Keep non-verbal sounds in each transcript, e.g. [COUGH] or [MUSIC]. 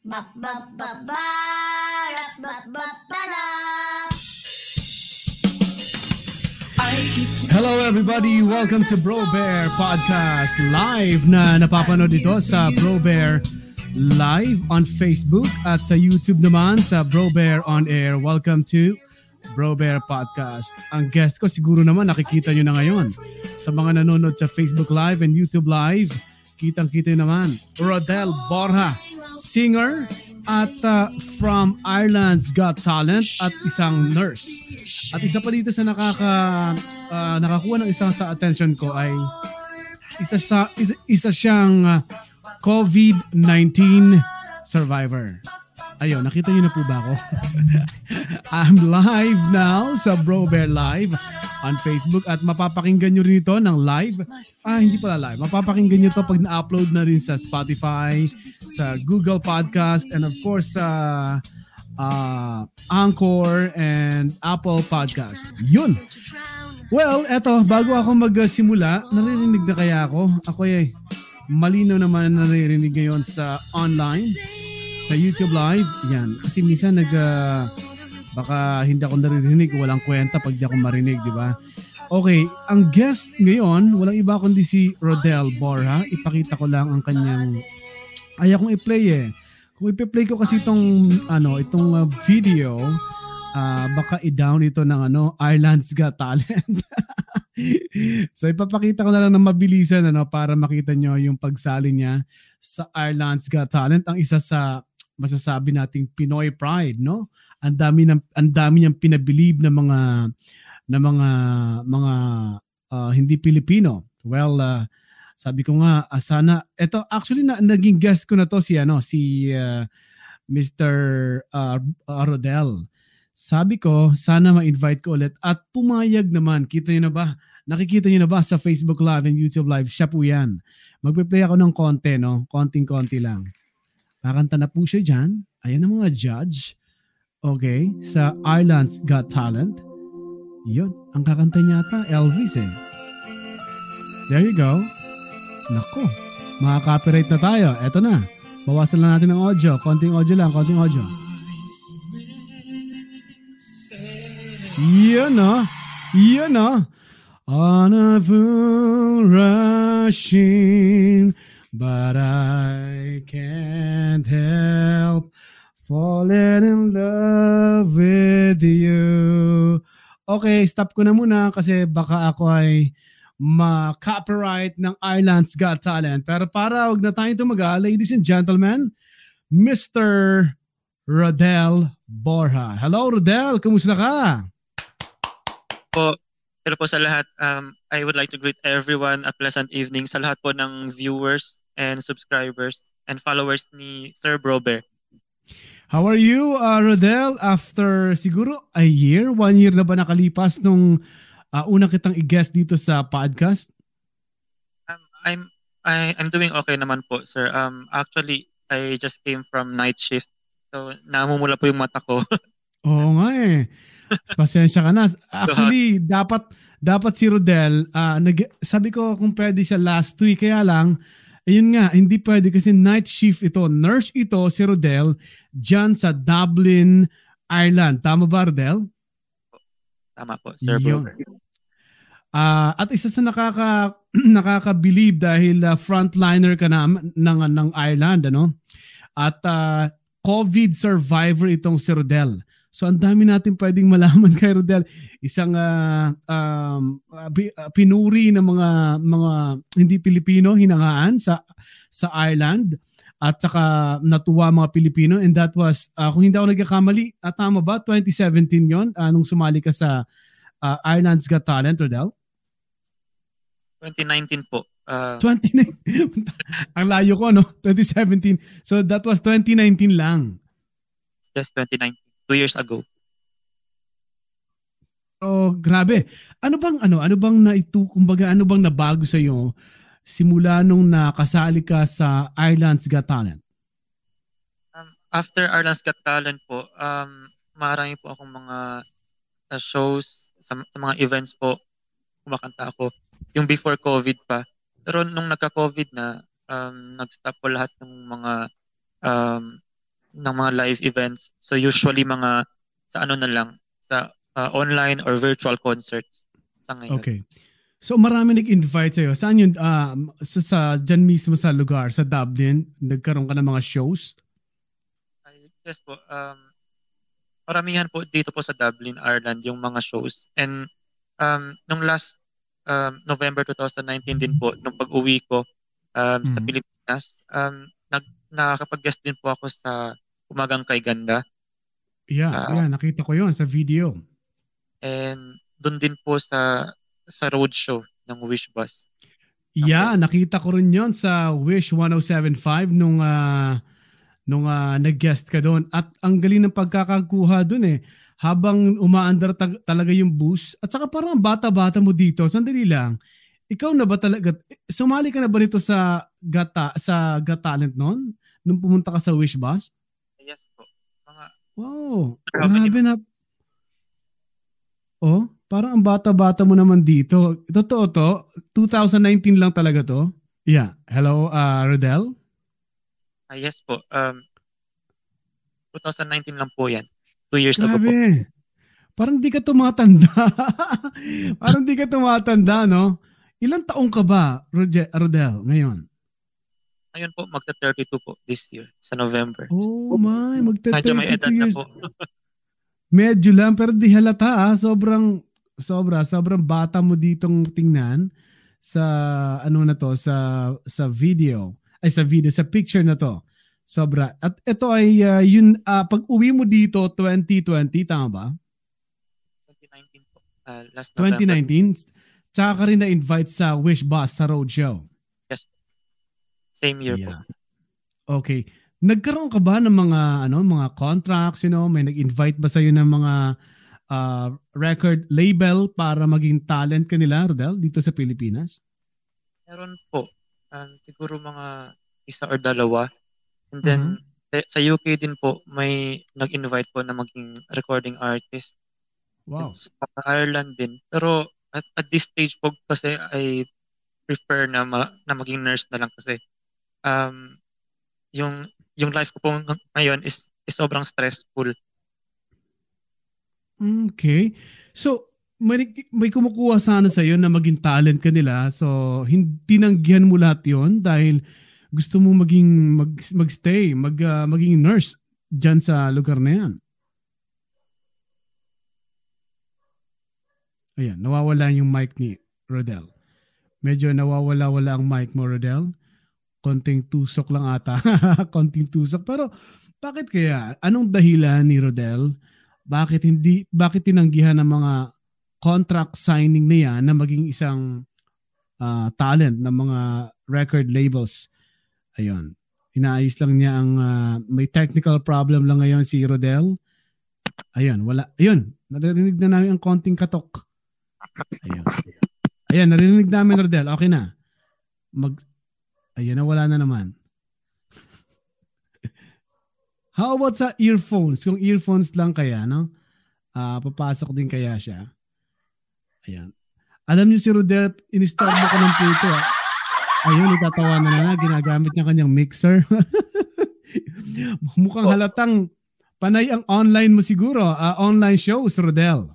Ba ba ba ba ra ba ba ba da. Hello everybody! Welcome to Bro Bear Podcast live na napapanood ito sa Bro Bear live on Facebook at sa YouTube naman sa Bro Bear on Air. Welcome to Bro Bear Podcast. Ang guest ko siguro naman nakikita nyo na ngayon. Sa mga nanonood sa Facebook Live and YouTube Live, kitang-kita naman. Rodel Borja, singer at uh, from Ireland's Got Talent at isang nurse. At isa pa dito sa nakaka uh, nakakuha ng isang sa attention ko ay isa sa isa, isa siyang uh, COVID-19 survivor. Ayun, nakita niyo na po ba ako? [LAUGHS] I'm live now sa Bro Bear Live on Facebook at mapapakinggan nyo rin ito ng live. Ah, hindi pala live. Mapapakinggan nyo ito pag na-upload na rin sa Spotify, sa Google Podcast, and of course sa uh, Anchor and Apple Podcast. Yun! Well, eto, bago ako magsimula, naririnig na kaya ako? Ako ay malinaw naman naririnig ngayon sa online sa YouTube Live. Yan. Kasi minsan nag uh, baka hindi ako naririnig, walang kwenta pag di ako marinig, di ba? Okay, ang guest ngayon, walang iba kundi si Rodel Borja. Ipakita ko lang ang kanyang ayaw kong i-play eh. Kung i-play ko kasi itong ano, itong uh, video, uh, baka i-down ito ng ano, Ireland's Got Talent. [LAUGHS] so ipapakita ko na lang ng mabilisan ano para makita nyo yung pagsali niya sa Ireland's Got Talent, ang isa sa masasabi nating Pinoy pride, no? Ang dami ng ang dami niyang pinabilib ng mga na mga mga uh, hindi Pilipino. Well, uh, sabi ko nga uh, sana ito actually na, naging guest ko na to si ano si uh, Mr. Uh, Rodel. Sabi ko sana ma-invite ko ulit at pumayag naman. Kita niyo na ba? Nakikita niyo na ba sa Facebook Live and YouTube Live? Siya po yan. Magpe-play ako ng konti, no? Konting-konti lang. Kakanta na po siya dyan. Ayan ang mga judge. Okay, sa Ireland's Got Talent. Yun, ang kakanta niya ata, Elvis eh. There you go. Nako, makaka-copyright na tayo. Eto na. Bawasan lang natin ng audio. Konting audio lang, konting audio. Yun no. Yun no. On a rushing But I can't help falling in love with you. Okay, stop ko na muna kasi baka ako ay ma-copyright ng Ireland's Got Talent. Pero para wag na tayong tumaga, ladies and gentlemen, Mr. Rodel Borja. Hello, Rodel. Kumusta ka? Po, pero po sa lahat, um, I would like to greet everyone a pleasant evening sa lahat po ng viewers and subscribers and followers ni Sir Brober. How are you, uh, Rodel? After siguro a year, one year na ba nakalipas nung uh, una kitang i-guest dito sa podcast? Um, I'm I, I'm doing okay naman po, sir. Um, actually, I just came from night shift. So, namumula po yung mata ko. [LAUGHS] Oo nga eh. [LAUGHS] Pasensya ka na. Actually, dapat dapat si Rodel, uh, nag, sabi ko kung pwede siya last week, kaya lang, ayun nga, hindi pwede kasi night shift ito. Nurse ito, si Rodel, dyan sa Dublin, Ireland. Tama ba, Rodel? Tama po, Sir Broker. Uh, at isa sa nakaka [CLEARS THROAT] nakaka-believe dahil uh, frontliner ka na ng ng Ireland ano. At uh, COVID survivor itong si Rodel. So ang dami natin pwedeng malaman [LAUGHS] kay Rodel. Isang uh, um, uh, pinuri ng mga mga hindi Pilipino hinangaan sa sa Ireland at saka natuwa mga Pilipino and that was uh, kung hindi ako nagkakamali, uh, tama ba 2017 'yon uh, nung sumali ka sa uh, Ireland's Got Talent Rodel? 2019 po. Uh, 2019. [LAUGHS] Ang layo ko no, 2017. So that was 2019 lang. Just 2019 two years ago. Oh, grabe. Ano bang ano, ano bang naitu kumbaga ano bang nabago sa iyo simula nung nakasali ka sa Ireland's Got Talent? Um, after Ireland's Got Talent po, um marami po akong mga uh, shows sa, sa mga events po kumakanta ako yung before COVID pa. Pero nung nagka-COVID na, um, nag-stop po lahat ng mga um, ng mga live events. So usually mga sa ano na lang, sa uh, online or virtual concerts sa ngayon. Okay. So marami nag-invite sa'yo. Saan yun? Uh, sa, sa, dyan mismo sa lugar, sa Dublin, nagkaroon ka ng mga shows? Ay, yes po. Um, maramihan po dito po sa Dublin, Ireland, yung mga shows. And um, nung last um, November 2019 din po, nung pag-uwi ko um, mm-hmm. sa Pilipinas, um, nag, nakakapag-guest din po ako sa Umagang Kay Ganda. Yeah, uh, yeah, nakita ko yon sa video. And doon din po sa sa roadshow ng Wish Bus. Yeah, nakita ko rin 'yon sa Wish 1075 nung uh, nung uh, nag-guest ka doon at ang galing ng pagkakakuha doon eh habang umaandar tag- talaga yung bus at saka parang bata-bata mo dito sandali lang ikaw na ba talaga sumali ka na ba nito sa gata sa Got Talent noon nung pumunta ka sa Wish Bus Yes po mga Wow grabe na Oh Parang ang bata-bata mo naman dito. Totoo to? 2019 lang talaga to? Yeah. Hello, uh, Rodel? Uh, yes po. Um, 2019 lang po yan. Two years Grabe. ago po. Parang di ka tumatanda. [LAUGHS] Parang di ka tumatanda, no? Ilang taong ka ba, Rodel, ngayon? Ngayon po, magta-32 po this year, sa November. Oh my, magta-32 Medyo may edad years. na po. [LAUGHS] Medyo lang, pero di halata ha. Sobrang, sobra, sobrang bata mo ditong tingnan sa ano na to sa sa video ay sa video sa picture na to sobra at ito ay uh, yun uh, pag uwi mo dito 2020 tama ba 2019 po uh, last November 2019 tsaka ka rin na invite sa Wish Bus sa road show yes same year yeah. po okay nagkaroon ka ba ng mga ano mga contracts you know may nag-invite ba sa iyo ng mga uh, record label para maging talent ka nila, Rodel, dito sa Pilipinas? Meron po. Um, siguro mga isa or dalawa. And then, uh-huh. sa UK din po, may nag-invite po na maging recording artist. Wow. And sa Ireland din. Pero at, at this stage po kasi I prefer na, ma, na maging nurse na lang kasi um, yung yung life ko po ngayon is, is sobrang stressful. Okay. So, may, may kumukuha sana sa iyo na maging talent ka nila. So, hindi tinanggihan mo lahat yon dahil gusto mo maging mag, magstay, mag, uh, maging nurse diyan sa lugar na yan. Ayan, nawawala yung mic ni Rodel. Medyo nawawala-wala ang mic mo, Rodel. Konting tusok lang ata. [LAUGHS] Konting tusok. Pero bakit kaya? Anong dahilan ni Rodel bakit hindi bakit tinanggihan ng mga contract signing na yan na maging isang uh, talent ng mga record labels. Ayun. Inaayos lang niya ang uh, may technical problem lang ngayon si Rodel. Ayun, wala. Ayun, naririnig na namin ang konting katok. Ayun. Ayun, naririnig namin Rodel. Okay na. Mag Ayun na wala na naman. [LAUGHS] How about sa earphones? Kung earphones lang kaya, no? Uh, papasok din kaya siya. Ayan. Alam niyo si Rodel, in-start mo ka ng puto. Ah. Ayun, itatawa na na, ginagamit niya kanyang mixer. [LAUGHS] Mukhang halatang panay ang online mo siguro. Uh, online shows, Rodel.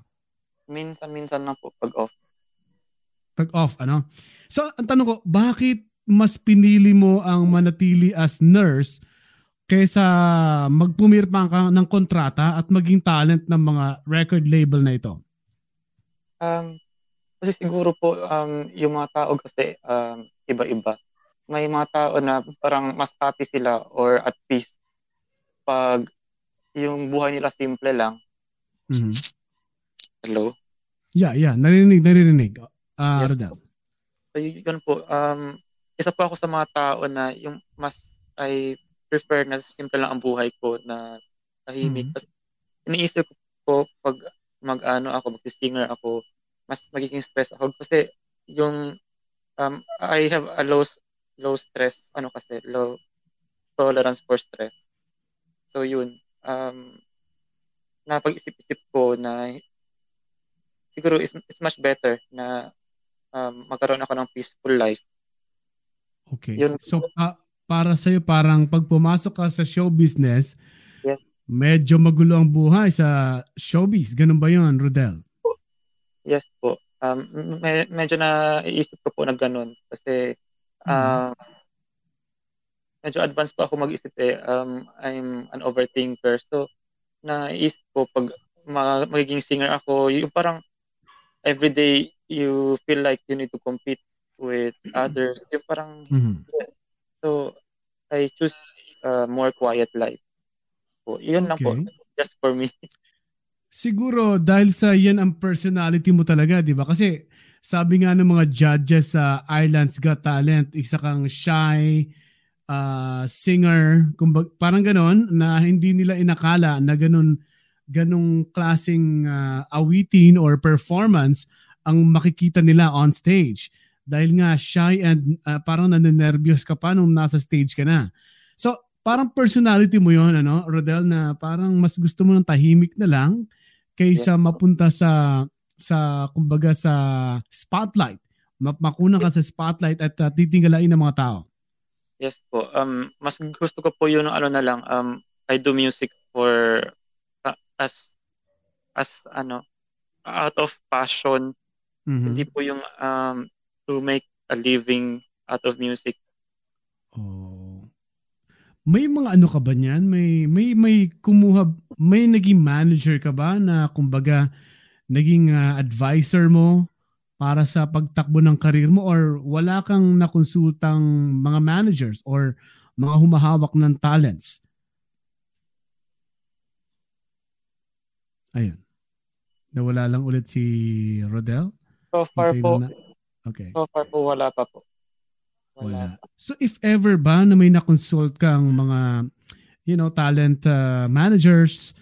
Minsan-minsan na po pag off. Pag off, ano? So, ang tanong ko, bakit mas pinili mo ang manatili as nurse kaysa magpumirma ka ng kontrata at maging talent ng mga record label na ito? Um, kasi siguro po um, yung mga tao kasi um, iba-iba. May mga tao na parang mas happy sila or at peace pag yung buhay nila simple lang. Mm-hmm. Hello? Yeah, yeah. Narinig, narinig. Uh, yes, Rodel. So, yun po. Um, isa po ako sa mga tao na yung mas ay prefer na simple lang ang buhay ko na tahimik. Mm-hmm. Kasi iniisip ko pag mag-ano ako, mag-singer ako, mas magiging stress ako kasi yung um, I have a low low stress, ano kasi, low tolerance for stress. So yun, um, napag-isip-isip ko na siguro is, is much better na um, magkaroon ako ng peaceful life. Okay. Yun, so, uh, para sa'yo parang pag pumasok ka sa show business, Yes. medyo magulo ang buhay sa showbiz. Ganun ba yun, Rodel? Yes po. Um, me- medyo na iisip ko po na ganun. Kasi um, medyo advanced pa ako mag-isip eh. Um, I'm an overthinker. So, naisip ko pag ma- magiging singer ako, yung parang everyday you feel like you need to compete with others. Yung parang, Mhm. so, I choose a more quiet life. Po. Yun lang po. Okay. Just for me. [LAUGHS] Siguro dahil sa yan ang personality mo talaga, di ba? Kasi sabi nga ng mga judges sa Ireland's Got Talent, isa kang shy uh, singer, kumbag, parang ganon, na hindi nila inakala na ganon, ganong klaseng uh, awitin or performance ang makikita nila on stage. Dahil nga shy and uh, parang naninervyos ka pa nung nasa stage ka na. So, parang personality mo yon ano, Rodel, na parang mas gusto mo ng tahimik na lang kaysa mapunta sa sa kumbaga sa spotlight. Ma- Makuna ka sa spotlight at uh, titingalain ng mga tao. Yes po. Um, mas gusto ko po yun ano na lang. Um, I do music for uh, as as ano out of passion. Mhm. Hindi po yung um, to make a living out of music. Oh. May mga ano ka ba niyan? May may may kumuha may naging manager ka ba na kumbaga naging ah, advisor mo para sa pagtakbo ng karir mo or wala kang nakonsultang mga managers or mga humahawak ng talents? Ayun. Nawala lang ulit si Rodel? So far po, na. Okay. so far po wala pa po. Wala. So if ever ba na may na-consult kang mga you know talent uh, managers,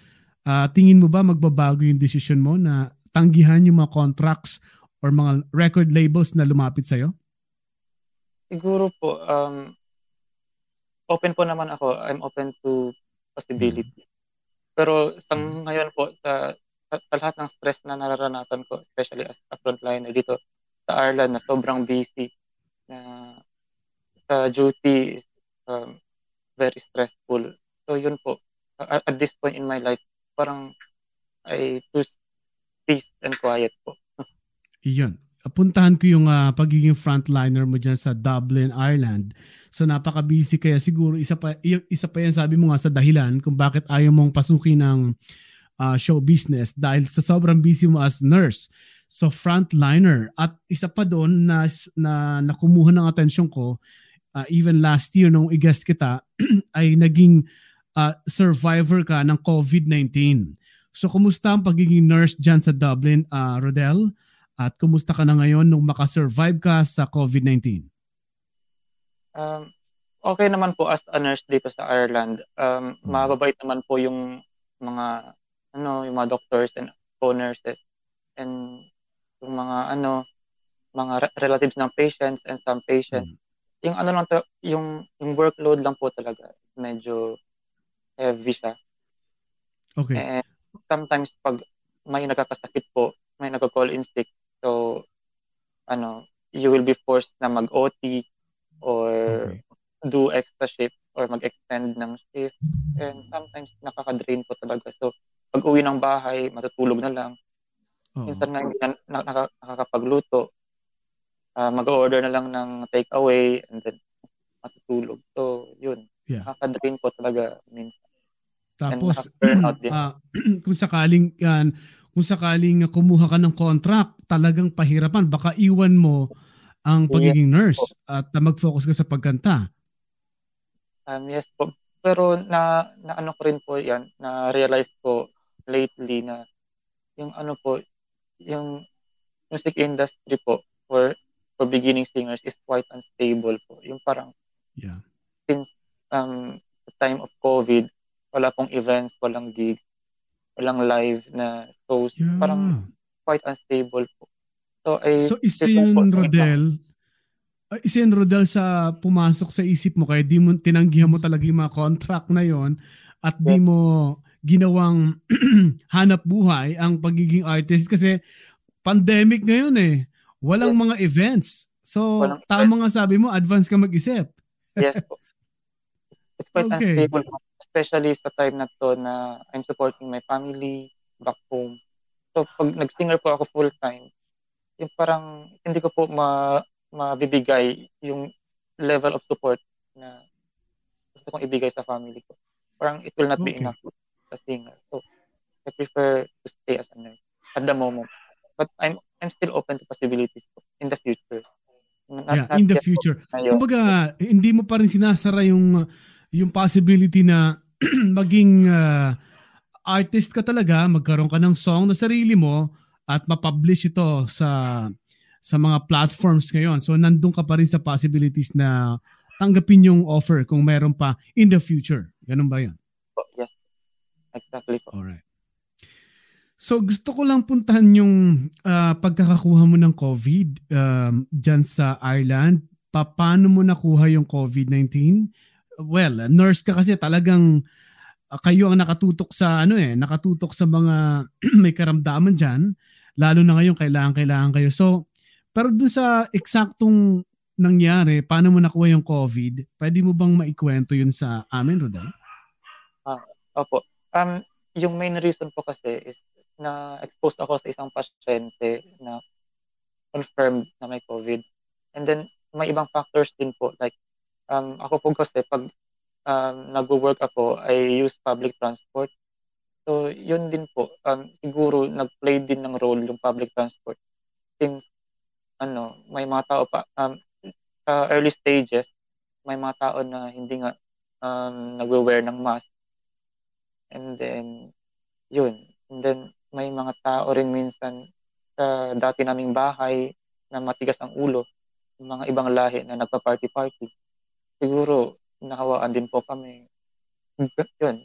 uh, tingin mo ba magbabago yung decision mo na tanggihan yung mga contracts or mga record labels na lumapit sa'yo? Siguro po, um, open po naman ako. I'm open to possibility. Pero sa Mm. ngayon po, sa, sa, sa lahat ng stress na nararanasan ko, especially as a frontliner dito sa Ireland na sobrang busy, na sa duty is um, very stressful. So yun po, at, at this point in my life, parang I choose peace and quiet po. Iyon. Puntahan ko yung ah, pagiging frontliner mo dyan sa Dublin, Ireland. So napaka-busy kaya siguro isa pa, isa pa yan sabi mo nga sa dahilan kung bakit ayaw mong pasukin ng ah, show business dahil sa sobrang busy mo as nurse. So frontliner at isa pa doon na na nakumuha ng atensyon ko ah, even last year nung i-guest kita [CLEARS THROAT] ay naging ah, survivor ka ng COVID-19. So kumusta ang pagiging nurse dyan sa Dublin, ah, Rodel? At kumusta ka na ngayon nung makasurvive ka sa COVID-19? Um, okay naman po as a nurse dito sa Ireland. Um, Mm. mababait naman po yung mga ano, yung mga doctors and co-nurses and yung mga ano, mga re- relatives ng patients and some patients. Yung ano lang to, yung yung workload lang po talaga medyo heavy siya. Okay. And sometimes pag may nagkakasakit po, may nagko-call in sick, so ano, you will be forced na mag-OT or Okay. do extra shift or mag-extend ng shift. And sometimes nakaka-drain po talaga. So, pag uwi ng bahay, matutulog na lang. Oo. Minsan nga hindi na, na, naka- nakakapagluto. Ah, mag-order na lang ng takeaway and then matutulog. So, yun. Yeah. Nakaka-drain po talaga minsan. Tapos, [CLEARS THROAT] ah, [CLEARS THROAT] kung sakaling yan, kung sakaling kumuha ka ng contract, talagang pahirapan. Baka iwan mo ang pagiging nurse at ah, mag-focus ka sa pagkanta. Um, yes po. Pero na, na ano ko rin po yan, na realize ko lately na yung ano po, yung music industry po for for beginning singers is quite unstable po. Yung parang Yeah. since um the time of COVID, wala pong events, walang gig, walang live na shows. Yeah. Parang quite unstable po. So, I So isa yun, sa Rodel, ah, isa yun, Rodel, sa pumasok sa isip mo kaya di mo, tinanggihan mo talaga yung mga contract na yon at di Yeah. mo ginawang [CLEARS THROAT] hanap buhay ang pagiging artist kasi pandemic ngayon eh. Walang Yes. mga events. So Walang tama nga sabi mo, advance ka mag-isip. Yes po. quite Okay. unstable, po, especially sa time na to na I'm supporting my family back home. So, pag nag-singer po ako full-time, yung parang hindi ko po ma mabibigay yung level of support na gusto kong ibigay sa family ko. Parang it will not be Okay. enough as a singer. So, I prefer to stay as a nurse at the moment. But I'm I'm still open to possibilities po in the future. Not- Yeah, not in the future. Kumbaga, hindi mo pa rin sinasara yung yung possibility na [CLEARS THROAT] maging ah, artist ka talaga, magkaroon ka ng song na sarili mo at ma-publish ito sa sa mga platforms ngayon. So nandun ka pa rin sa possibilities na tanggapin yung offer kung meron pa in the future. Ganun ba 'yan? Exactly po. Alright. So gusto ko lang puntahan yung ah, pagkakakuha mo ng COVID um, dyan sa Ireland. Pa- Paano mo nakuha yung COVID-19? Well, nurse ka kasi talagang ah, kayo ang nakatutok sa ano eh, nakatutok sa mga [CLEARS THROAT] may karamdaman dyan. Lalo na ngayon kailangan kailangan kayo. So, pero dun sa eksaktong nangyari, paano mo nakuha yung COVID? Pwede mo bang maikwento yun sa amin, Rodel? Opo. Um, yung main reason po kasi is na exposed ako sa isang pasyente na confirmed na may COVID. And then may ibang factors din po like um, ako po kasi pag um, nag-work ako, I use public transport. So yun din po, um, siguro nag-play din ng role yung public transport since ano, may mga tao pa um, sa early stages, may mga tao na hindi nga um, nagwe-wear ng mask And then, yun. And then, may mga tao rin minsan sa dati naming bahay na matigas ang ulo. Mga ibang lahi na nagpa-party-party. Siguro, nakawaan din po kami. Yun.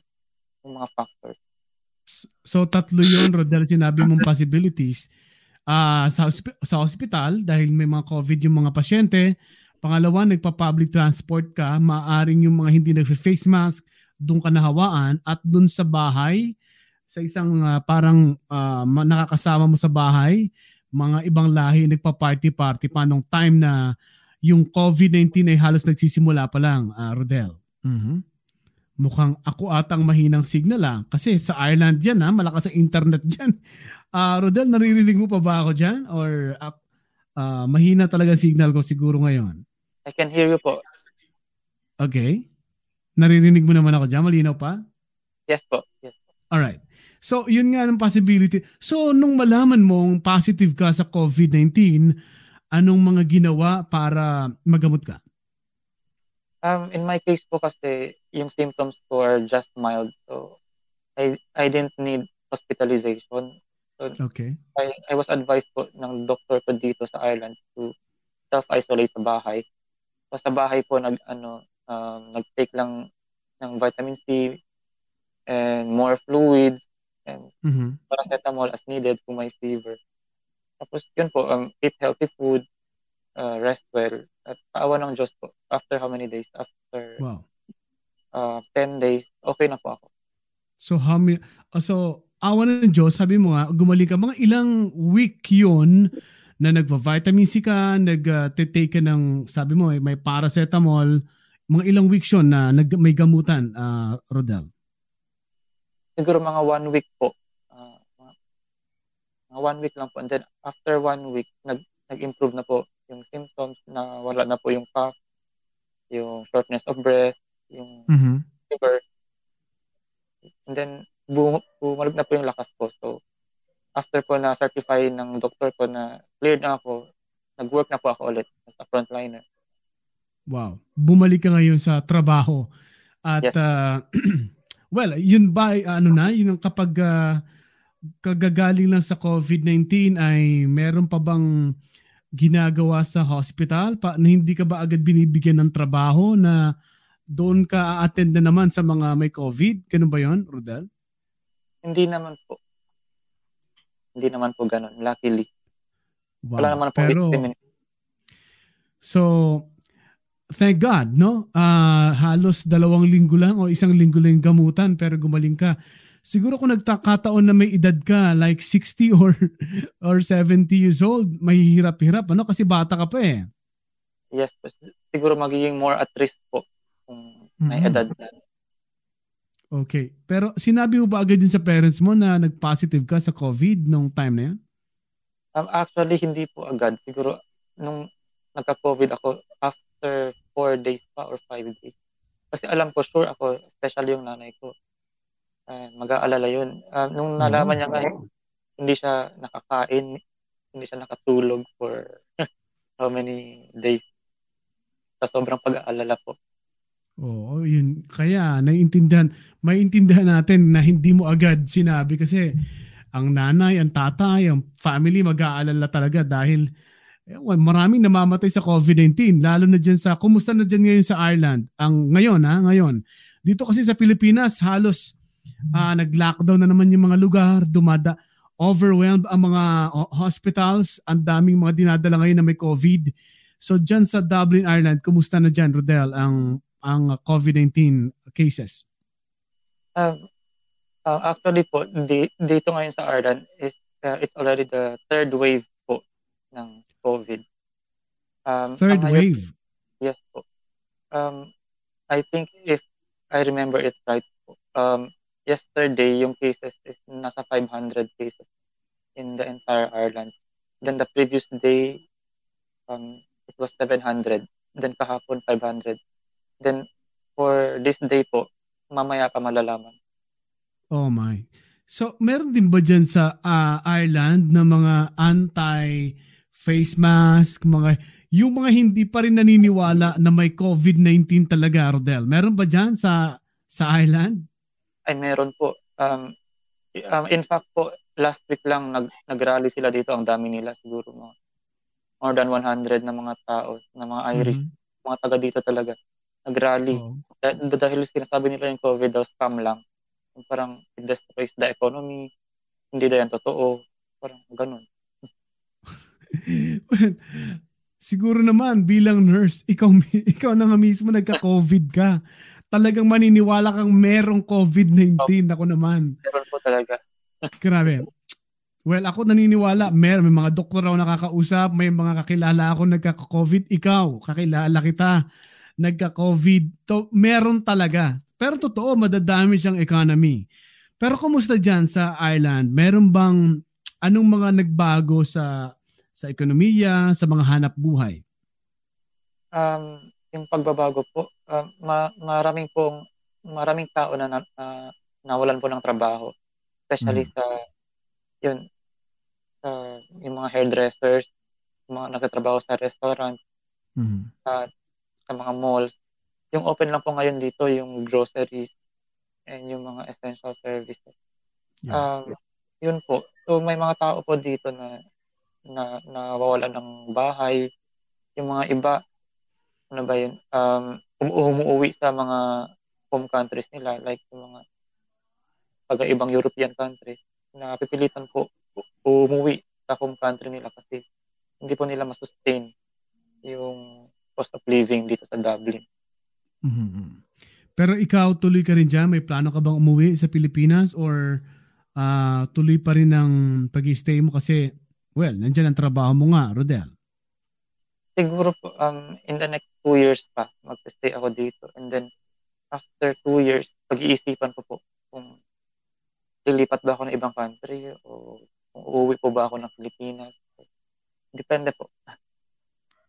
Yung mga factors. So tatlo yun, Rodel, sinabi mong possibilities. Ah, sa, sa hospital, dahil may mga COVID yung mga pasyente. Pangalawa, nagpa-public transport ka, maaring yung mga hindi nagfe-face mask, doon ka nahawaan. At doon sa bahay, sa isang ah, parang ma- nakakasama mo sa bahay, mga ibang lahi nagpa-party-party pa nung time na yung COVID-19 ay halos nagsisimula pa lang, ah, Rodel. Mhm. Mukhang ako atang mahinang signal ah. Kasi sa Ireland yan ah, malakas ang internet [LAUGHS] dyan. Ah, Rodel, naririnig mo pa ba ako dyan? Or ah, ah, mahina talaga signal ko siguro ngayon? I can hear you po. Okay. Naririnig mo naman ako dyan? Malinaw pa? Yes po. Yes. Alright. So, yun nga ng possibility. So, nung malaman mong positive ka sa COVID-19, anong mga ginawa para magamot ka? Um, in my case po kasi, yung symptoms ko are just mild. So, I, I didn't need hospitalization. Okay. I, I was advised po ng doctor ko dito sa Ireland to self-isolate sa bahay. So sa bahay po nag ano um, nag-take lang ng vitamin C and more fluids and Mhm. paracetamol as needed kung may fever. Tapos yun po, um, eat healthy food, uh, rest well, at paawa ng Diyos po. After how many days? After Wow. uh, 10 days, okay na po ako. So how many, oh, so awa ng Diyos, sabi mo nga, gumaling ka, mga ilang week yun na nagva-vitamin C ka, nag-take ka ng, sabi mo, eh, may paracetamol, mga ilang weeks yun na nag, may gamutan, ah, Rodel. siguro mga one week po. Ah, mga, one week lang po. And then after one week, nag, nag-improve na po yung symptoms na wala na po yung cough, yung shortness of breath, yung Mhm. fever. And then bu- bumalik na po yung lakas ko. So after po na certify ng doktor ko na cleared na ako, nag-work na po ako ulit as a frontliner. Wow. Bumalik ka ngayon sa trabaho. At Yes. ah, [CLEARS THROAT] well, yun ba ano na, yun ang kapag ah, kagagaling lang sa COVID-19 ay meron pa bang ginagawa sa hospital pa na hindi ka ba agad binibigyan ng trabaho na doon ka attend na naman sa mga may COVID? Ganun ba yon, Rodel? Hindi naman po. Hindi naman po ganun, luckily. Wow. Wala naman po Pero. So, thank God, no? Ah, halos dalawang linggo lang o isang linggo lang gamutan pero gumaling ka. Siguro kung nagkakataon na may edad ka, like 60 [LAUGHS] or or 70 years old, mahihirap-hirap, ano? Kasi bata ka pa eh. Yes, siguro magiging more at risk po kung may Mhm. edad na. Okay. Pero sinabi mo ba agad din sa parents mo na nag-positive ka sa COVID nung time na yan? Um, actually, hindi po agad. Siguro, nung nagka-COVID ako, after four days pa or five days. Kasi alam ko, sure ako, especially yung nanay ko, uh, mag-aalala yun. Um, nung nalaman niya nga, hindi siya nakakain, hindi siya nakatulog for [LAUGHS] how many days. Sa sobrang pag-aalala po. Oo, yun. Kaya naiintindihan, maintindihan natin na hindi mo agad sinabi kasi ang nanay, ang tatay, ang family mag-aalala talaga dahil ewan, maraming namamatay sa COVID-19 lalo na dyan sa, kumusta na dyan ngayon sa Ireland? Ang ngayon ha, ngayon. Dito kasi sa Pilipinas halos ah, nag-lockdown na naman yung mga lugar, dumada, overwhelmed ang mga ho- hospitals, ang daming mga dinadala ngayon na may COVID. So dyan sa Dublin, Ireland, kumusta na dyan, Rodel, ang ang COVID-19 cases? Um, uh, actually po, di, dito ngayon sa Ireland, is, uh, it's already the third wave ng COVID. Um, Third ngayon- wave. Yes po. Um, I think if I remember it right po, um, yesterday yung cases is nasa 500 cases in the entire Ireland. Then the previous day, um, it was 700. Then kahapon, 500. Then for this day po, mamaya pa malalaman. Oh my. So, meron din ba dyan sa ah, Ireland na mga anti-face mask, mga, yung mga hindi pa rin naniniwala na may COVID-19 talaga, Rodel? Meron ba dyan sa, sa Ireland? Ay meron po. Um, um, in fact po, last week lang nag, nag-rally sila dito. Ang dami nila siguro mga more than 100 na mga tao, na mga Irish, Mhm. mga taga dito talaga. Nag-rally. Oo. Dah- dahil sinasabi nila yung COVID daw scam lang. Parang it destroys the economy. Hindi daw yan totoo. Parang ganun. [LAUGHS] Well, siguro naman bilang nurse, ikaw [LAUGHS] ikaw na nga mismo nagka-COVID ka. Talagang maniniwala kang merong COVID-19 ako naman. Meron po talaga. [LAUGHS] Grabe. Well, ako naniniwala, mer may mga doktor ako nakakausap, may mga kakilala ako nagka-COVID, ikaw, kakilala kita, nagka-COVID. To, meron talaga. Pero totoo, madadamage ang economy. Pero kumusta dyan sa Ireland? Meron bang anong mga nagbago sa sa ekonomiya, sa mga hanap buhay? Um, yung pagbabago po, um, ma- maraming pong maraming tao na, na, na nawalan po ng trabaho. Especially Mm. sa yun sa yung mga hairdressers, yung mga nagtatrabaho sa restaurant, Mhm. sa mga malls. Yung open lang po ngayon dito, yung groceries and yung mga essential services. Yeah. Um, yun po. So may mga tao po dito na na nawawalan ng bahay. Yung mga iba, ano ba yun, um, um, umuwi sa mga home countries nila, like yung mga taga-ibang European countries, na pipilitan po umuwi sa home country nila kasi hindi po nila masustain yung cost of living dito sa Dublin. Mhm. Pero ikaw, tuloy ka rin dyan? May plano ka bang umuwi sa Pilipinas or ah, tuloy pa rin ang pag-stay mo kasi, well, nandyan ang trabaho mo nga, Rodel. siguro po, um, in the next two years pa, mag-stay ako dito. And then, after two years, pag-iisipan ko po kung lilipat ba ako ng ibang country o kung uuwi po ba ako ng Pilipinas. Depende po.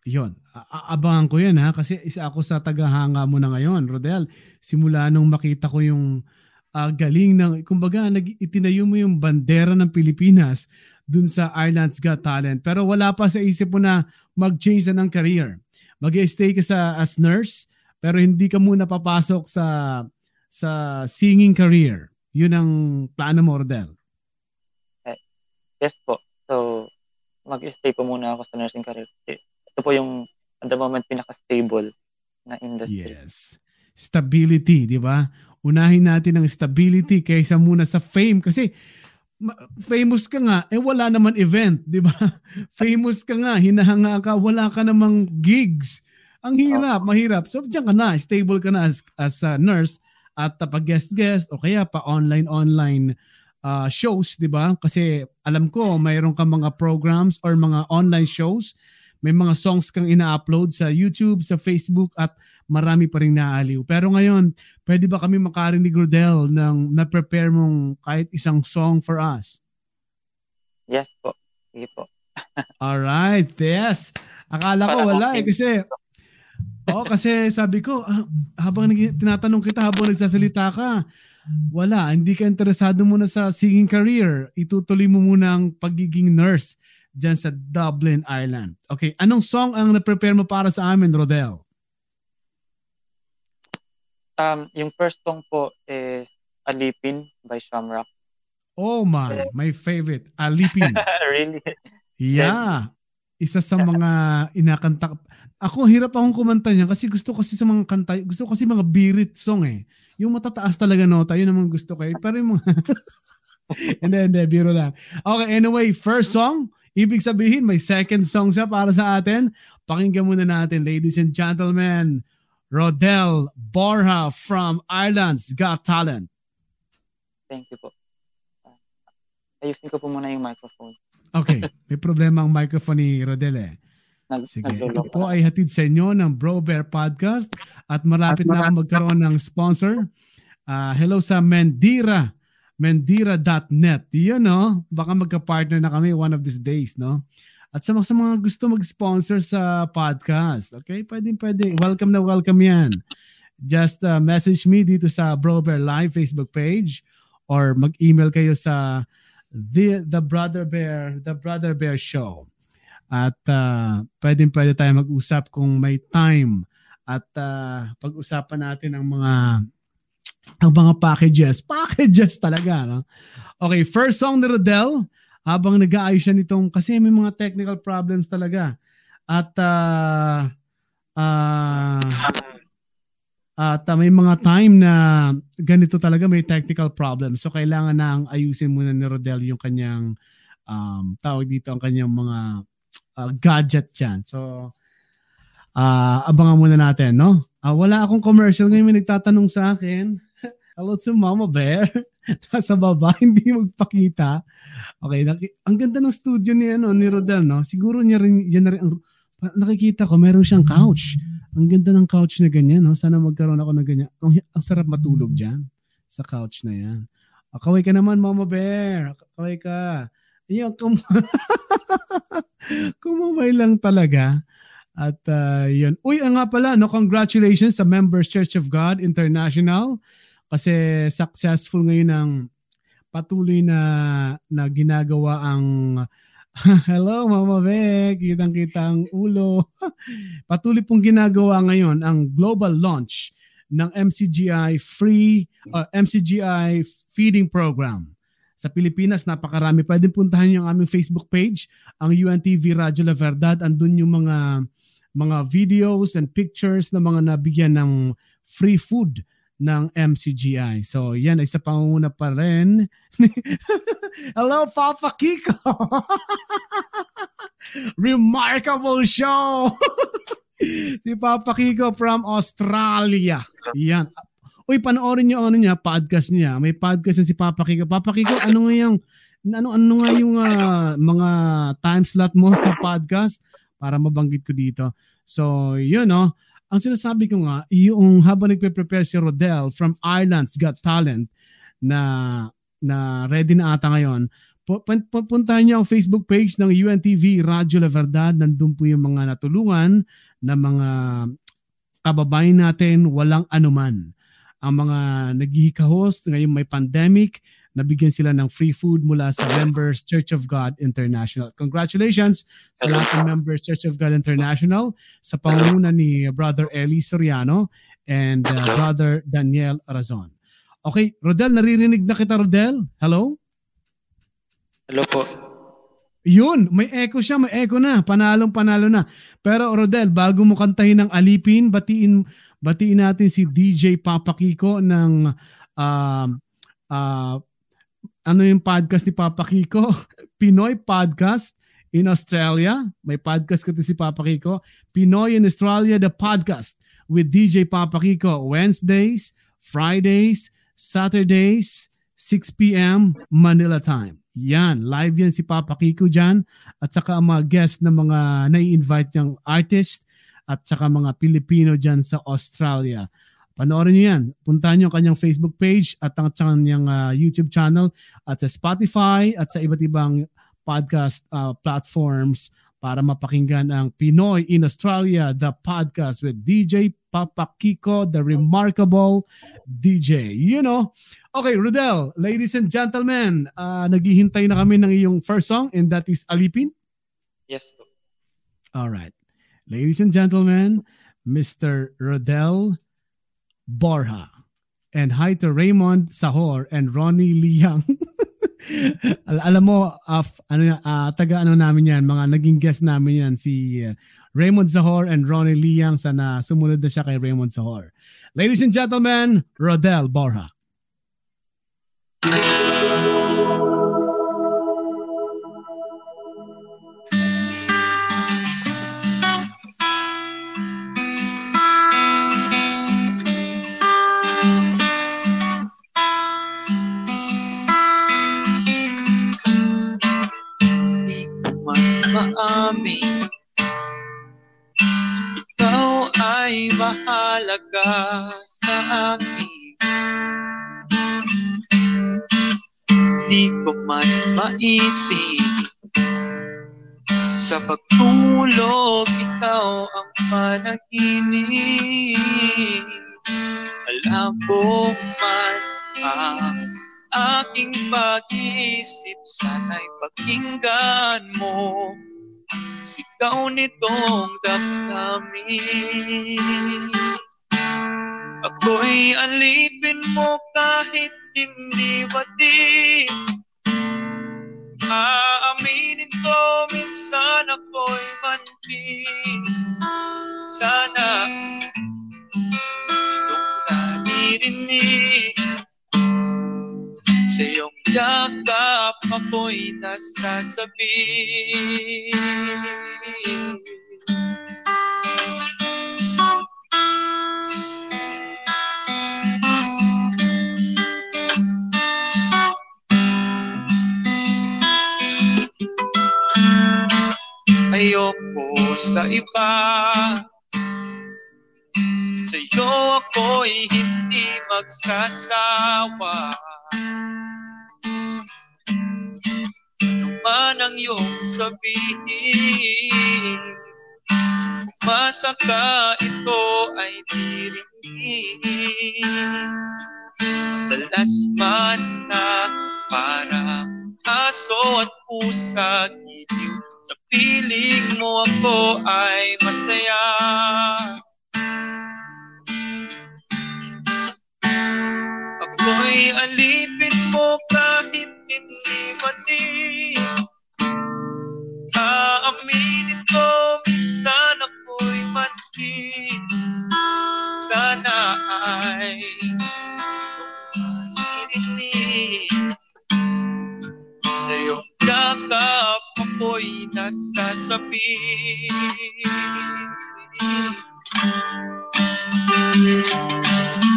Yon, a- a- abangan ko yan ha kasi isa ako sa tagahanga mo na ngayon, Rodel. Simula nung makita ko yung ah, galing ng, kumbaga, nag, itinayo mo yung bandera ng Pilipinas dun sa Ireland's Got Talent. Pero wala pa sa isip mo na mag-change na ng career. mag stay ka sa as nurse, pero hindi ka muna papasok sa sa singing career. Yun ang plano mo, Rodel. Yes po. So, mag-stay po muna ako sa nursing career. Eh, Ito po yung, at the moment, pinaka-stable na industry. Yes. Stability, di ba? Unahin natin ang stability kaysa muna sa fame kasi famous ka nga, eh wala naman event, di ba? [LAUGHS] famous ka nga, hinahanga ka, wala ka namang gigs. Ang hirap, mahirap. So diyan ka na, stable ka na as, as a nurse at uh, pag guest-guest o kaya pa online-online uh, shows, di ba? Kasi alam ko, mayroon ka mga programs or mga online shows may mga songs kang ina-upload sa YouTube, sa Facebook at marami pa rin naaliw. Pero ngayon, pwede ba kami makarinig Rodel ng na-prepare mong kahit isang song for us? Yes po. Sige po. [LAUGHS] Alright, yes. Akala ko wala eh kasi Oo, kasi sabi ko, ah, habang nag- tinatanong kita habang nagsasalita ka, wala, hindi ka interesado muna sa singing career. Itutuloy mo muna ang pagiging nurse dyan sa Dublin, Ireland. Okay, anong song ang na-prepare mo para sa amin, Rodel? Um, yung first song po is Alipin by Shamrock. Oh my, my favorite, Alipin. [LAUGHS] really? Yeah. Isa sa mga inakanta. Ako, hirap akong kumanta niya kasi gusto kasi sa mga kanta, gusto kasi mga birit song eh. Yung matataas talaga nota, yun naman gusto ko eh. Pero yung mga... [LAUGHS] hindi, hindi, biro lang. Okay, anyway, first song, ibig sabihin may second song siya para sa atin. Pakinggan muna natin, ladies and gentlemen, Rodel Borja from Ireland's Got Talent. Thank you po. Uh, ayusin ko po muna yung microphone. Okay, [LAUGHS] may problema ang microphone ni Rodel eh. Nag, Sige, ito po ay hatid sa inyo ng Bro Bear Podcast at malapit na ako magkaroon ng sponsor. Ah, hello sa Mendira, mendira.net. Yun no, baka magka-partner na kami one of these days, no? At sa sa mga gusto mag-sponsor sa podcast, okay? Pwede, pwede. Welcome na welcome yan. Just uh, message me dito sa Bro Bear Live Facebook page or mag-email kayo sa the the Brother Bear, the Brother Bear Show. At uh, pwedeng pwede tayo mag-usap kung may time at uh, pag-usapan natin ang mga ang mga packages. Packages talaga, no? Okay, first song ni Rodel habang nag-aayos siya nitong kasi may mga technical problems talaga. At uh, uh, at uh, may mga time na ganito talaga may technical problems. So kailangan na ang ayusin muna ni Rodel yung kanyang um, tawag dito ang kanyang mga uh, gadget dyan. So uh, abangan muna natin, no? Uh, wala akong commercial ngayon may nagtatanong sa akin. Hello to Mama Bear. [LAUGHS] Nasa baba, [LAUGHS] hindi magpakita. Okay, ang ganda ng studio ni ano ni Rodel, no? Siguro niya rin yan na rin nakikita ko meron siyang couch. Ang ganda ng couch na ganyan, no? Sana magkaroon ako ng ganyan. Ang, ang sarap matulog diyan sa couch na yan. Ah, kaway ka naman, Mama Bear. Kaway ka. Ayan, kum [LAUGHS] kumamay lang talaga. At uh, yun. Uy, nga pala, no? Congratulations sa Members Church of God International kasi successful ngayon ang patuloy na na ginagawa ang [LAUGHS] Hello Mama Beck, kitang-kita ang ulo. [LAUGHS] patuloy pong ginagawa ngayon ang global launch ng MCGI free uh, MCGI feeding program. Sa Pilipinas, napakarami. Pwedeng puntahan yung aming Facebook page, ang UNTV Radyo La Verdad. Andun yung mga mga videos and pictures ng mga nabigyan ng free food ng MCGI. So yan ay sa pangunguna pa rin. [LAUGHS] Hello Papa Kiko! [LAUGHS] Remarkable show! [LAUGHS] si Papa Kiko from Australia. Yan. Uy, panoorin niyo ang ano niya, podcast niya. May podcast na si Papa Kiko. Papa Kiko, ano nga yung ano ano nga yung ah, mga time slot mo sa podcast para mabanggit ko dito. So, yun no. Ang sinasabi ko nga, yung habang nagpe-prepare si Rodel from Ireland's Got Talent na na ready na ata ngayon, pu- pun- pu- puntahan niyo ang Facebook page ng UNTV Radyo La Verdad. Nandun po yung mga natulungan na mga kababayan natin walang anuman. Ang mga naghihikahos ngayong may pandemic, nabigyan sila ng free food mula sa [LAUGHS] members Church of God International. Congratulations sa lahat ng members Church of God International sa pangunguna ni Brother Eli Soriano and uh, Brother Daniel Razon. Okay, Rodel, naririnig na kita, Rodel. Hello? Hello po. Yun, may echo siya, may echo na. Panalong panalo na. Pero Rodel, bago mo kantahin ng Alipin, batiin batiin natin si DJ Papa Kiko ng uh, uh, ano yung podcast ni Papa Kiko? [LAUGHS] Pinoy Podcast in Australia. May podcast kasi si Papa Kiko. Pinoy in Australia, the podcast with DJ Papa Kiko. Wednesdays, Fridays, Saturdays, 6 p.m. Manila time. Yan, live yan si Papa Kiko dyan at saka ang mga guest na mga nai-invite niyang artist at saka mga Pilipino dyan sa Australia. Panoorin niyo yan. Puntahan niyo ang kanyang Facebook page at ang kanyang uh, YouTube channel at sa Spotify at sa iba't ibang podcast uh, platforms para mapakinggan ang Pinoy in Australia, the podcast with DJ Papa Kiko, the remarkable DJ. You know, okay, Rodel, ladies and gentlemen, uh, naghihintay na kami ng iyong first song and that is Alipin. Yes. All right. Ladies and gentlemen, Mr. Rodel Borja. And hi to Raymond Sahor and Ronnie Liang. [LAUGHS] Al- alam mo, uh, ano, uh, taga ano namin yan, mga naging guest namin yan, si uh, Raymond Zahor and Ronnie Liang. Sana sumunod na siya kay Raymond Zahor. Ladies and gentlemen, Rodel Borja. Mahalaga sa akin Di ko man maisip Sa pagtulog, ikaw ang panaginip. Alam mo man ang aking pag-iisip Sana'y pakinggan mo. Sigaw nitong damdamin Ako'y alipin mo kahit hindi batid Aaminin ko minsan ako'y manpin Sana itong naririnig. Sa iyong yakap ako'y nasasabi Ayoko sa iba. Sa'yo ako'y hindi magsasawa. Ano man ang iyong sabihin Umasa ka ito ay dirinig Dalas man na parang aso at pusa Giliw sa piling mo ako ay masaya. Ako'y alipin mo kahit hindi matid Aaminin ko minsan ako'y manhid Sana ay Sa iyong yakap ako'y nasasabi. Pilit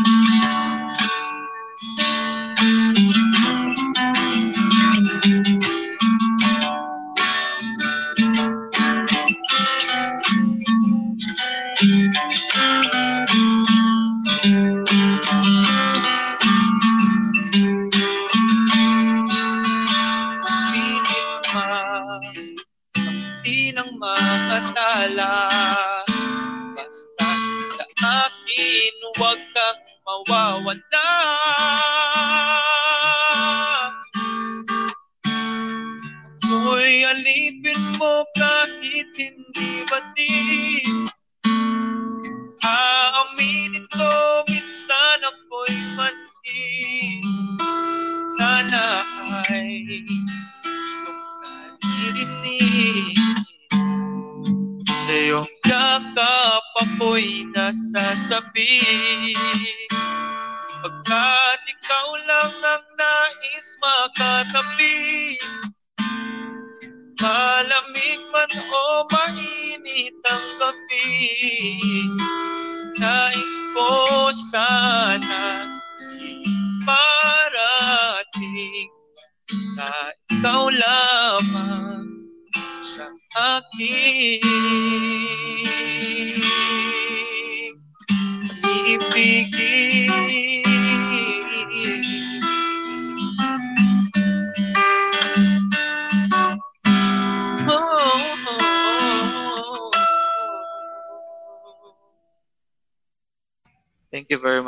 ako'y nasasabi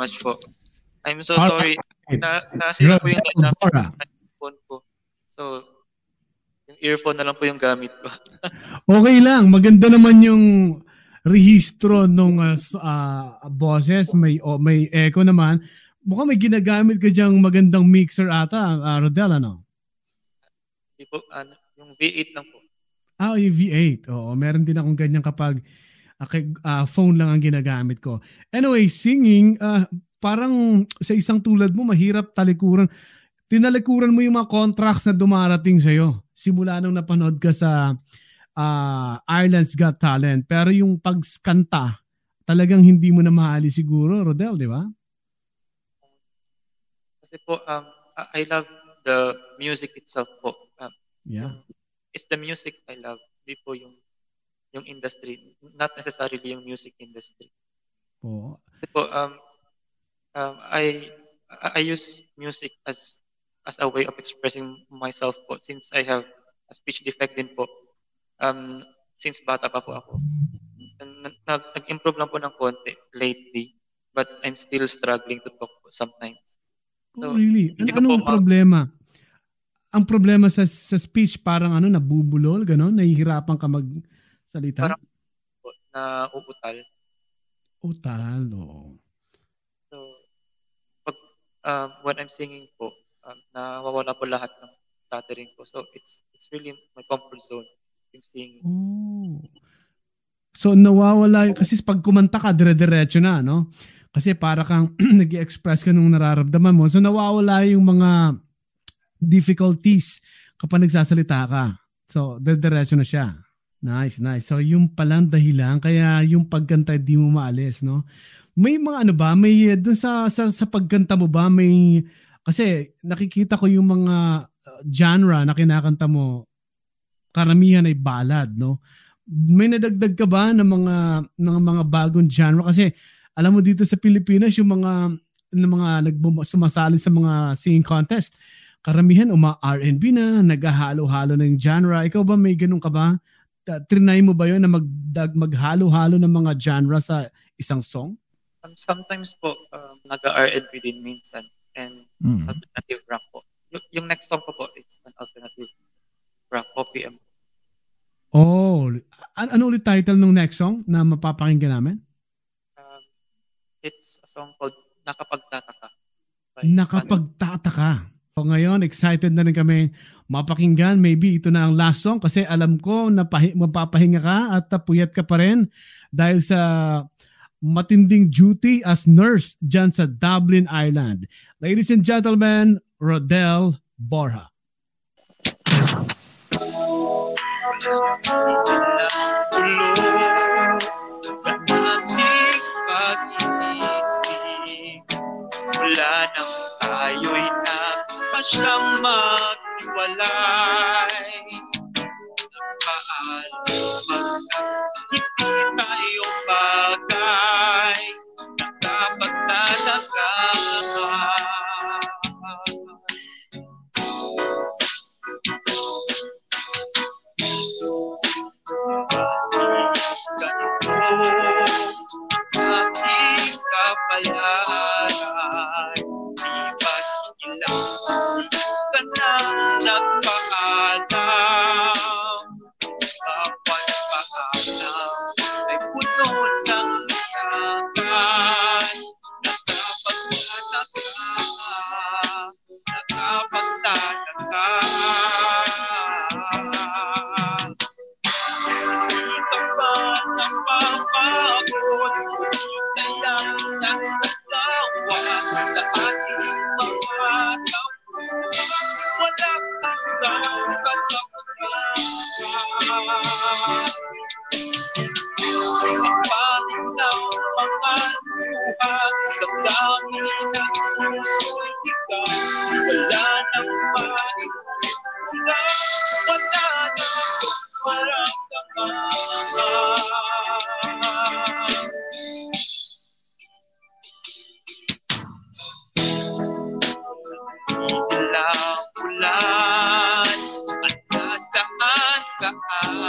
much po. I'm so Alright. sorry. Na, nasira po yung Bora. phone ko. So, yung earphone na lang po yung gamit ko. [LAUGHS] Okay lang, maganda naman yung rehistro nung uh, ah, boses, may o may echo naman. Mukhang may ginagamit ka diyang magandang mixer ata, uh, Rodel, ano? Di po, ano, yung V8 lang po. Ah, yung V8. Oo, meron din akong ganyan kapag ah, phone lang ang ginagamit ko. Anyway, singing, ah, parang sa isang tulad mo, mahirap talikuran. Tinalikuran mo yung mga contracts na dumarating sa'yo. Simula nung napanood ka sa ah, Ireland's Got Talent. Pero yung pagkanta, talagang hindi mo na mahali siguro, Rodel, di ba? Kasi po, um, I I love the music itself po. Um, Yeah. it's the music I love. Di po yung yung industry. Not necessarily yung music industry. Oo. Kasi po, um, um, I, I use music as as a way of expressing myself po since I have a speech defect din po. Um, since bata pa po ako. Nag-improve lang po ng konti lately. But I'm still struggling to talk po sometimes. oh, really? An- hindi ko anong po ma- problema? Ang problema sa sa speech parang ano nabubulol ganon, nahihirapan ka magsalita. Parang- na uutal. Utal, oo. So, pag, um, when I'm singing po, um, nawawala po lahat ng stuttering ko. So, it's it's really my comfort zone, yung singing. Oh. So nawawala kasi pag kumanta ka dire-diretso na, no? Kasi para kang [CLEARS THROAT] nag-express ka nung nararamdaman mo. So nawawala yung mga difficulties kapag nagsasalita ka. So dire-diretso na siya. Nice, nice. So yung palang dahilan kaya yung pagkanta di mo maalis, no? May mga ano ba, may uh, dun sa sa, sa pagkanta mo ba may kasi nakikita ko yung mga uh, genre na kinakanta mo karamihan ay ballad, no? May nadagdag ka ba ng mga ng mga bagong genre kasi alam mo dito sa Pilipinas yung mga ng mga nagbum- sumasali sa mga singing contest karamihan uma R&B na naghahalo-halo na yung genre. Ikaw ba may ganun ka ba? Ta- Trinay mo ba yun na magdag maghalo-halo ng mga genre sa isang song? Um, sometimes po, um, nag-R&B din minsan and alternative rock po. Y- yung next song ko po is an alternative rock, OPM. Oh, an- ano ulit title ng next song na mapapakinggan namin? Um, it's a song called Nakapagtataka. Nakapagtataka. So ngayon, excited na rin kami mapakinggan. Maybe ito na ang last song kasi alam ko na pahi- mapapahinga ka at puyat ka pa rin dahil sa matinding duty as nurse dyan sa Dublin, Ireland. Ladies and gentlemen, Rodel Borja. Tulog sa napasyang maghiwalay ulan At nasaan ka? araw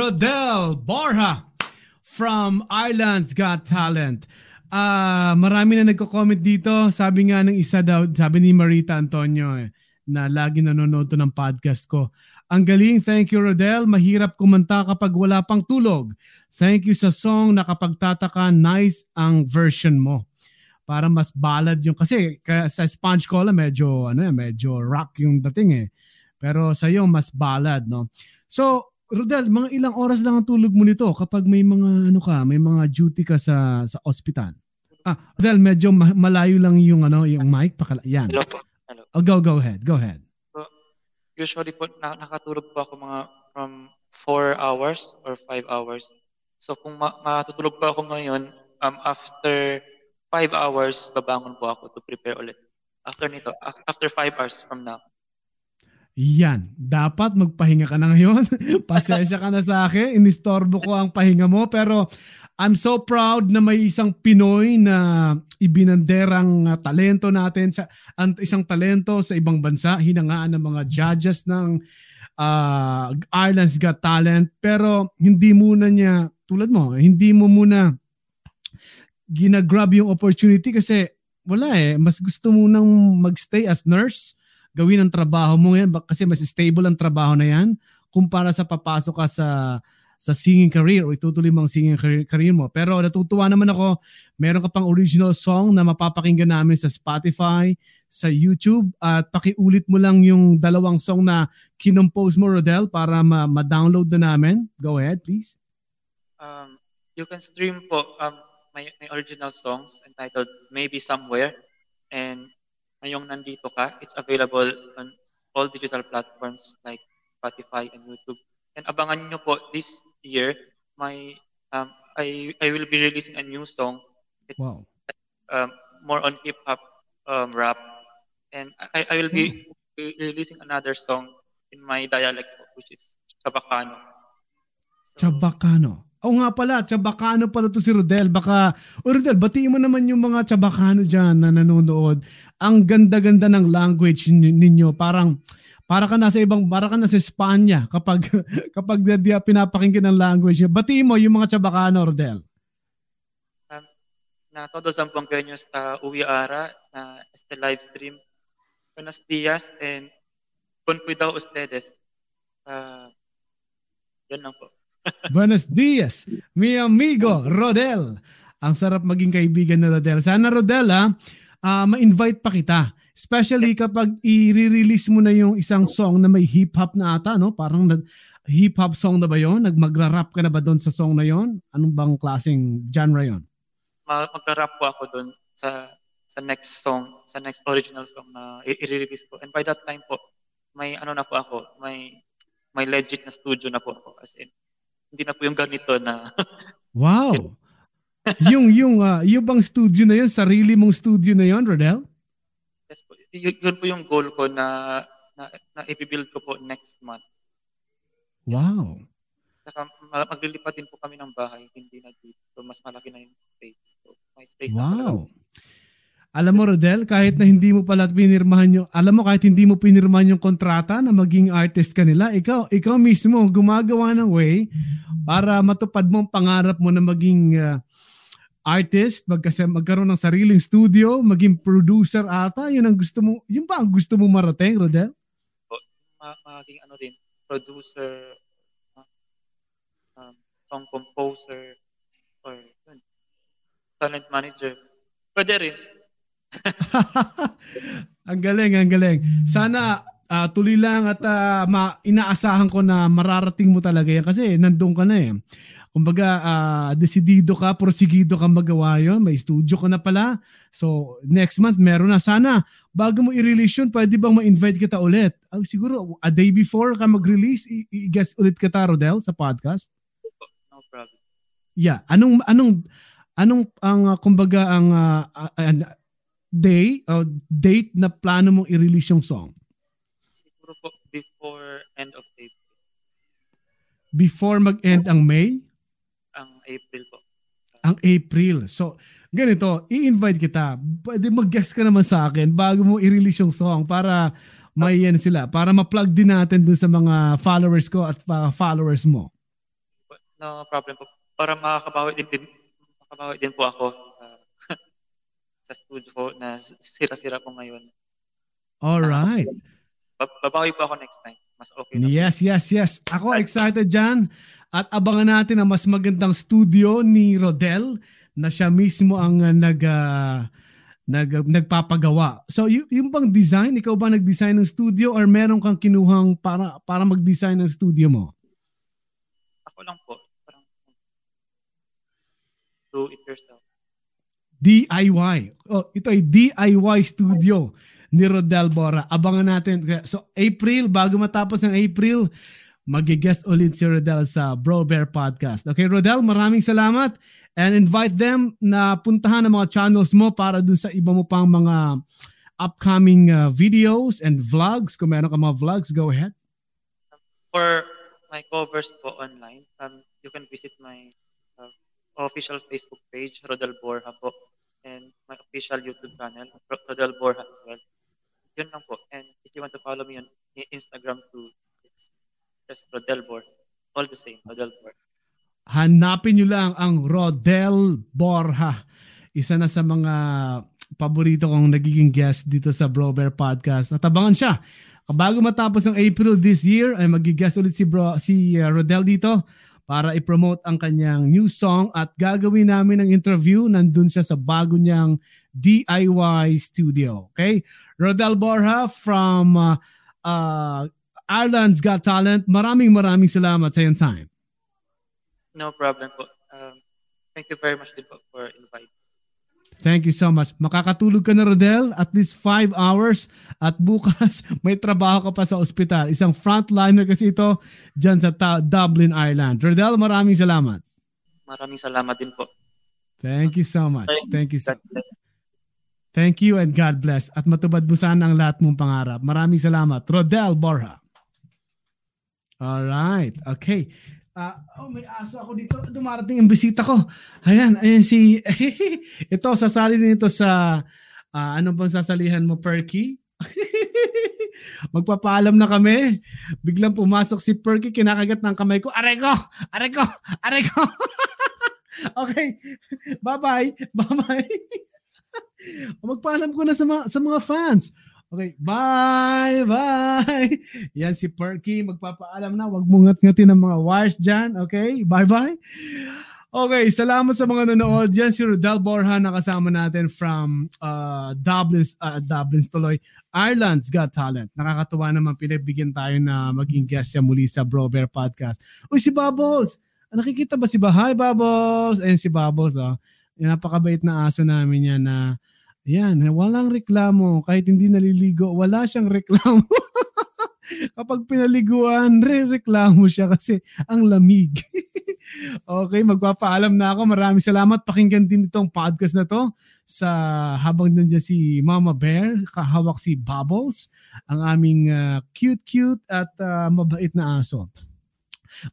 Rodel Borja from Ireland's Got Talent. Ah, marami na nagko-comment dito. Sabi nga ng isa daw, sabi ni Marita Antonio eh, na lagi nanonood to ng podcast ko. Ang galing, thank you Rodel. Mahirap kumanta kapag wala pang tulog. Thank you sa song na kapag tataka, nice ang version mo. Para mas ballad yung kasi sa Sponge Cola medyo ano eh, medyo rock yung dating eh. Pero sa iyo mas ballad, no? So, Rodel, mga ilang oras lang ang tulog mo nito kapag may mga ano ka, may mga duty ka sa sa ospital. Ah, Rodel, medyo ma- malayo lang yung ano, yung mic pakala. Yan. Hello po. Hello. Oh, go go ahead. Go ahead. Usually po, na- nakatulog po ako mga from 4 hours or 5 hours. So kung ma- matutulog po ako ngayon, um, after 5 hours, babangon po ako to prepare ulit. After nito, af- after 5 hours from now. Yan. Dapat magpahinga ka na ngayon. [LAUGHS] Pasensya ka na sa akin. Inistorbo ko ang pahinga mo. Pero I'm so proud na may isang Pinoy na ibinanderang uh, talento natin. Sa, ang isang talento sa ibang bansa. Hinangaan ng mga judges ng uh, Ireland's Got Talent. Pero hindi muna niya, tulad mo, hindi mo muna ginagrab yung opportunity kasi wala eh. Mas gusto mo nang magstay as nurse gawin ang trabaho mo yan kasi mas stable ang trabaho na yan kumpara sa papasok ka sa sa singing career o itutuloy mo ang singing career, career mo. Pero natutuwa naman ako, meron ka pang original song na mapapakinggan namin sa Spotify, sa YouTube at pakiulit mo lang yung dalawang song na kinompose mo Rodel para ma- ma-download na namin. Go ahead please. Um, you can stream po um, my, my original songs entitled Maybe Somewhere. And ngayong nandito ka, it's available on all digital platforms like Spotify and YouTube. And abangan nyo po this year, my um, I I will be releasing a new song. It's Wow. um, more on hip hop um, rap, and I, I will be re- releasing another song in my dialect, which is Chabacano. So, Chabacano. Oo nga pala, Chabacano pala to si Rodel. Baka, o Rodel, batiin mo naman yung mga Chabacano dyan na nanonood. Ang ganda-ganda ng language nin- ninyo. Parang, para ka nasa ibang, para ka nasa Espanya kapag, [LAUGHS] kapag di, pinapakinggan ng language. Batiin mo yung mga Chabacano, Rodel. na todos ang pangganyo sa Uwi Ara na este live stream. Buenos días and con cuidado ustedes. Uh, yan lang po. Buenos dias, mi amigo Rodel. Ang sarap maging kaibigan ni Rodel. Sana Rodel ha, ah, ma-invite pa kita. Especially kapag i-release mo na yung isang song na may hip-hop na ata, no? Parang nag- hip-hop song na ba yon? Nagmagra-rap ka na ba doon sa song na yon? Anong bang klaseng genre yon? Ma- Magra-rap po ako doon sa sa next song, sa next original song na i-release ko. And by that time po, may ano na po ako, may may legit na studio na po ako. As in, hindi na po yung ganito na [LAUGHS] Wow! [LAUGHS] yung yung ah, yung bang studio na yun, sarili mong studio na yon, Rodel? yes po, y- yun po yung goal ko na na, na i-build ko po next month. Wow! Saka ma- maglilipat din po kami ng bahay, hindi na dito. So, mas malaki na yung space. So, may space na talaga. Alam mo, Rodel, kahit na hindi mo pala pinirmahan yung, alam mo, kahit hindi mo pinirmahan yung kontrata na maging artist ka nila, ikaw, ikaw mismo gumagawa ng way para matupad mo ang pangarap mo na maging ah, artist, magkasi, magkaroon ng sariling studio, maging producer ata, yun ang gusto mo, yun ba ang gusto mo marating, Rodel? Ma- maging ano din, producer, uh, um, song composer, or talent manager. Pwede rin. [LAUGHS] ang galing, ang galing. Sana ah, tuloy lang at ah, ma- inaasahan ko na mararating mo talaga yan kasi nandun ka na eh. Kumbaga, ah, desidido ka, prosigido ka magawa yon May studio ka na pala. So, next month meron na. Sana, bago mo i-release yun, pwede bang ma-invite kita ulit? Ah, siguro, a day before ka mag-release, i- i-guest ulit kita, Rodel, sa podcast? No problem. Yeah. Anong, anong, anong, ang, ah, kumbaga, ang ah, ah, ah, day, or date na plano mong i-release yung song? Siguro po before end of April. before mag-end ang May, Ang April po. ang April. So, ganito, i-invite kita. Pwede mag-guest ka naman sa akin bago mo i-release yung song para may yan sila. Para ma-plug din natin dun sa mga followers ko at uh, followers mo. No problem po. Para makakabawi din, din makabawi din po ako uh, [LAUGHS] sa studio ko na sira-sira po ngayon. Alright. Bab- Babawi po ako next time. Mas okay na. po. Yes, yes, yes. Ako excited dyan. At abangan natin ang mas magandang studio ni Rodel na siya mismo ang uh, nag, uh, nag, nagpapagawa. So y- yung bang design, ikaw ba nag-design ng studio or meron kang kinuhang para, para mag-design ng studio mo? Ako lang po. Parang do it yourself. DIY. Oh, ito ay DIY studio ni Rodel Bora. Abangan natin. So April, bago matapos ng April, mag-guest ulit si Rodel sa Bro Bear Podcast. Okay, Rodel, maraming salamat and invite them na puntahan ang mga channels mo para dun sa iba mo pang mga upcoming uh, videos and vlogs. Kung meron ka mga vlogs, go ahead. For my covers po online, um, you can visit my uh, official Facebook page, Rodel Borja po, and my official YouTube channel, Ro- Rodel Borja as well. Yun lang po. And if you want to follow me on Instagram too, it's just Rodel Borja. All the same, Rodel Borja. hanapin nyo lang ang Rodel Borja. Isa na sa mga paborito kong nagiging guest dito sa Bro Bear Podcast. At abangan siya. Bago matapos ang April this year, ay mag-guest ulit si, bro, si uh, Rodel dito para i-promote ang kanyang new song at gagawin namin ang interview. Nandun siya sa bago niyang DIY studio. Okay? Rodel Borja from uh, uh, Ireland's Got Talent. Maraming maraming salamat sa iyong time. No problem po. Um, thank you very much din po for inviting. Thank you so much. Makakatulog ka na, Rodel, at least 5 hours at bukas [LAUGHS] may trabaho ka pa sa ospital. Isang frontliner kasi ito dyan sa ta- Dublin, Ireland. Rodel, maraming salamat. Maraming salamat din po. Thank you so much. Thank you so. Thank you and God bless. At matubad mo sana ang lahat mong pangarap. Maraming salamat. Rodel Borja. Alright. Okay. Ah, oh, may aso ako dito. Dumarating ang bisita ko. Ayan, ayan si... [LAUGHS] ito, sasali nito sa... ah, ano bang sasalihan mo, Perky? [LAUGHS] Magpapaalam na kami. Biglang pumasok si Perky, kinakagat ng kamay ko. Aray ko! Aray ko! Aray ko! [LAUGHS] okay. Bye-bye. Bye-bye. Magpaalam ko na sa mga, sa mga fans. Okay, bye, bye. [LAUGHS] Yan si Perky, magpapaalam na. Huwag mo ngat-ngatin ng mga wires dyan. Okay, bye-bye. Okay, salamat sa mga nanood. Yan si Rodel Borja na kasama natin from uh, Dublin, uh, Dublin tuloy, Ireland's Got Talent. Nakakatuwa naman pinagbigyan tayo na maging guest siya muli sa Bro Bear Podcast. Uy, si Bubbles! Nakikita ba si ba? Hi, Bubbles! Ayan si Bubbles, oh. Napakabait na aso namin yan na yan, walang reklamo. Kahit hindi naliligo, wala siyang reklamo. [LAUGHS] Kapag pinaliguan, re-reklamo siya kasi ang lamig. [LAUGHS] okay, magpapaalam na ako. Maraming salamat. Pakinggan din itong podcast na to sa habang nandiyan si Mama Bear, kahawak si Bubbles, ang aming uh, cute-cute at uh, mabait na aso.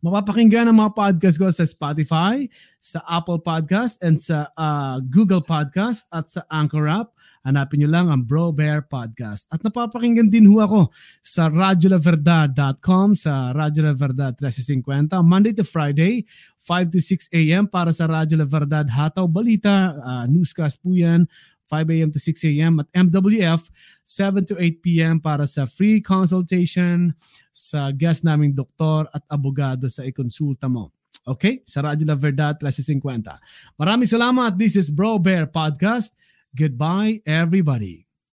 Mapapakinggan ang mga podcast ko sa Spotify, sa Apple Podcast, and sa uh, Google Podcast at sa Anchor app. Hanapin nyo lang ang Bro Bear Podcast. At napapakinggan din ho ako sa radyolaverdad.com, sa Radyo La Verdad 1350, Monday to Friday, 5 to 6 a.m. para sa Radyo La Verdad Hataw Balita, uh, newscast po yan, 5 a.m. to 6 a.m. at MWF 7 to 8 p.m. para sa free consultation sa guest naming doktor at abogado sa ikonsulta mo. Okay? Sa Radyo La Verdad 1350. Maraming salamat. This is Bro Bear Podcast. Goodbye everybody.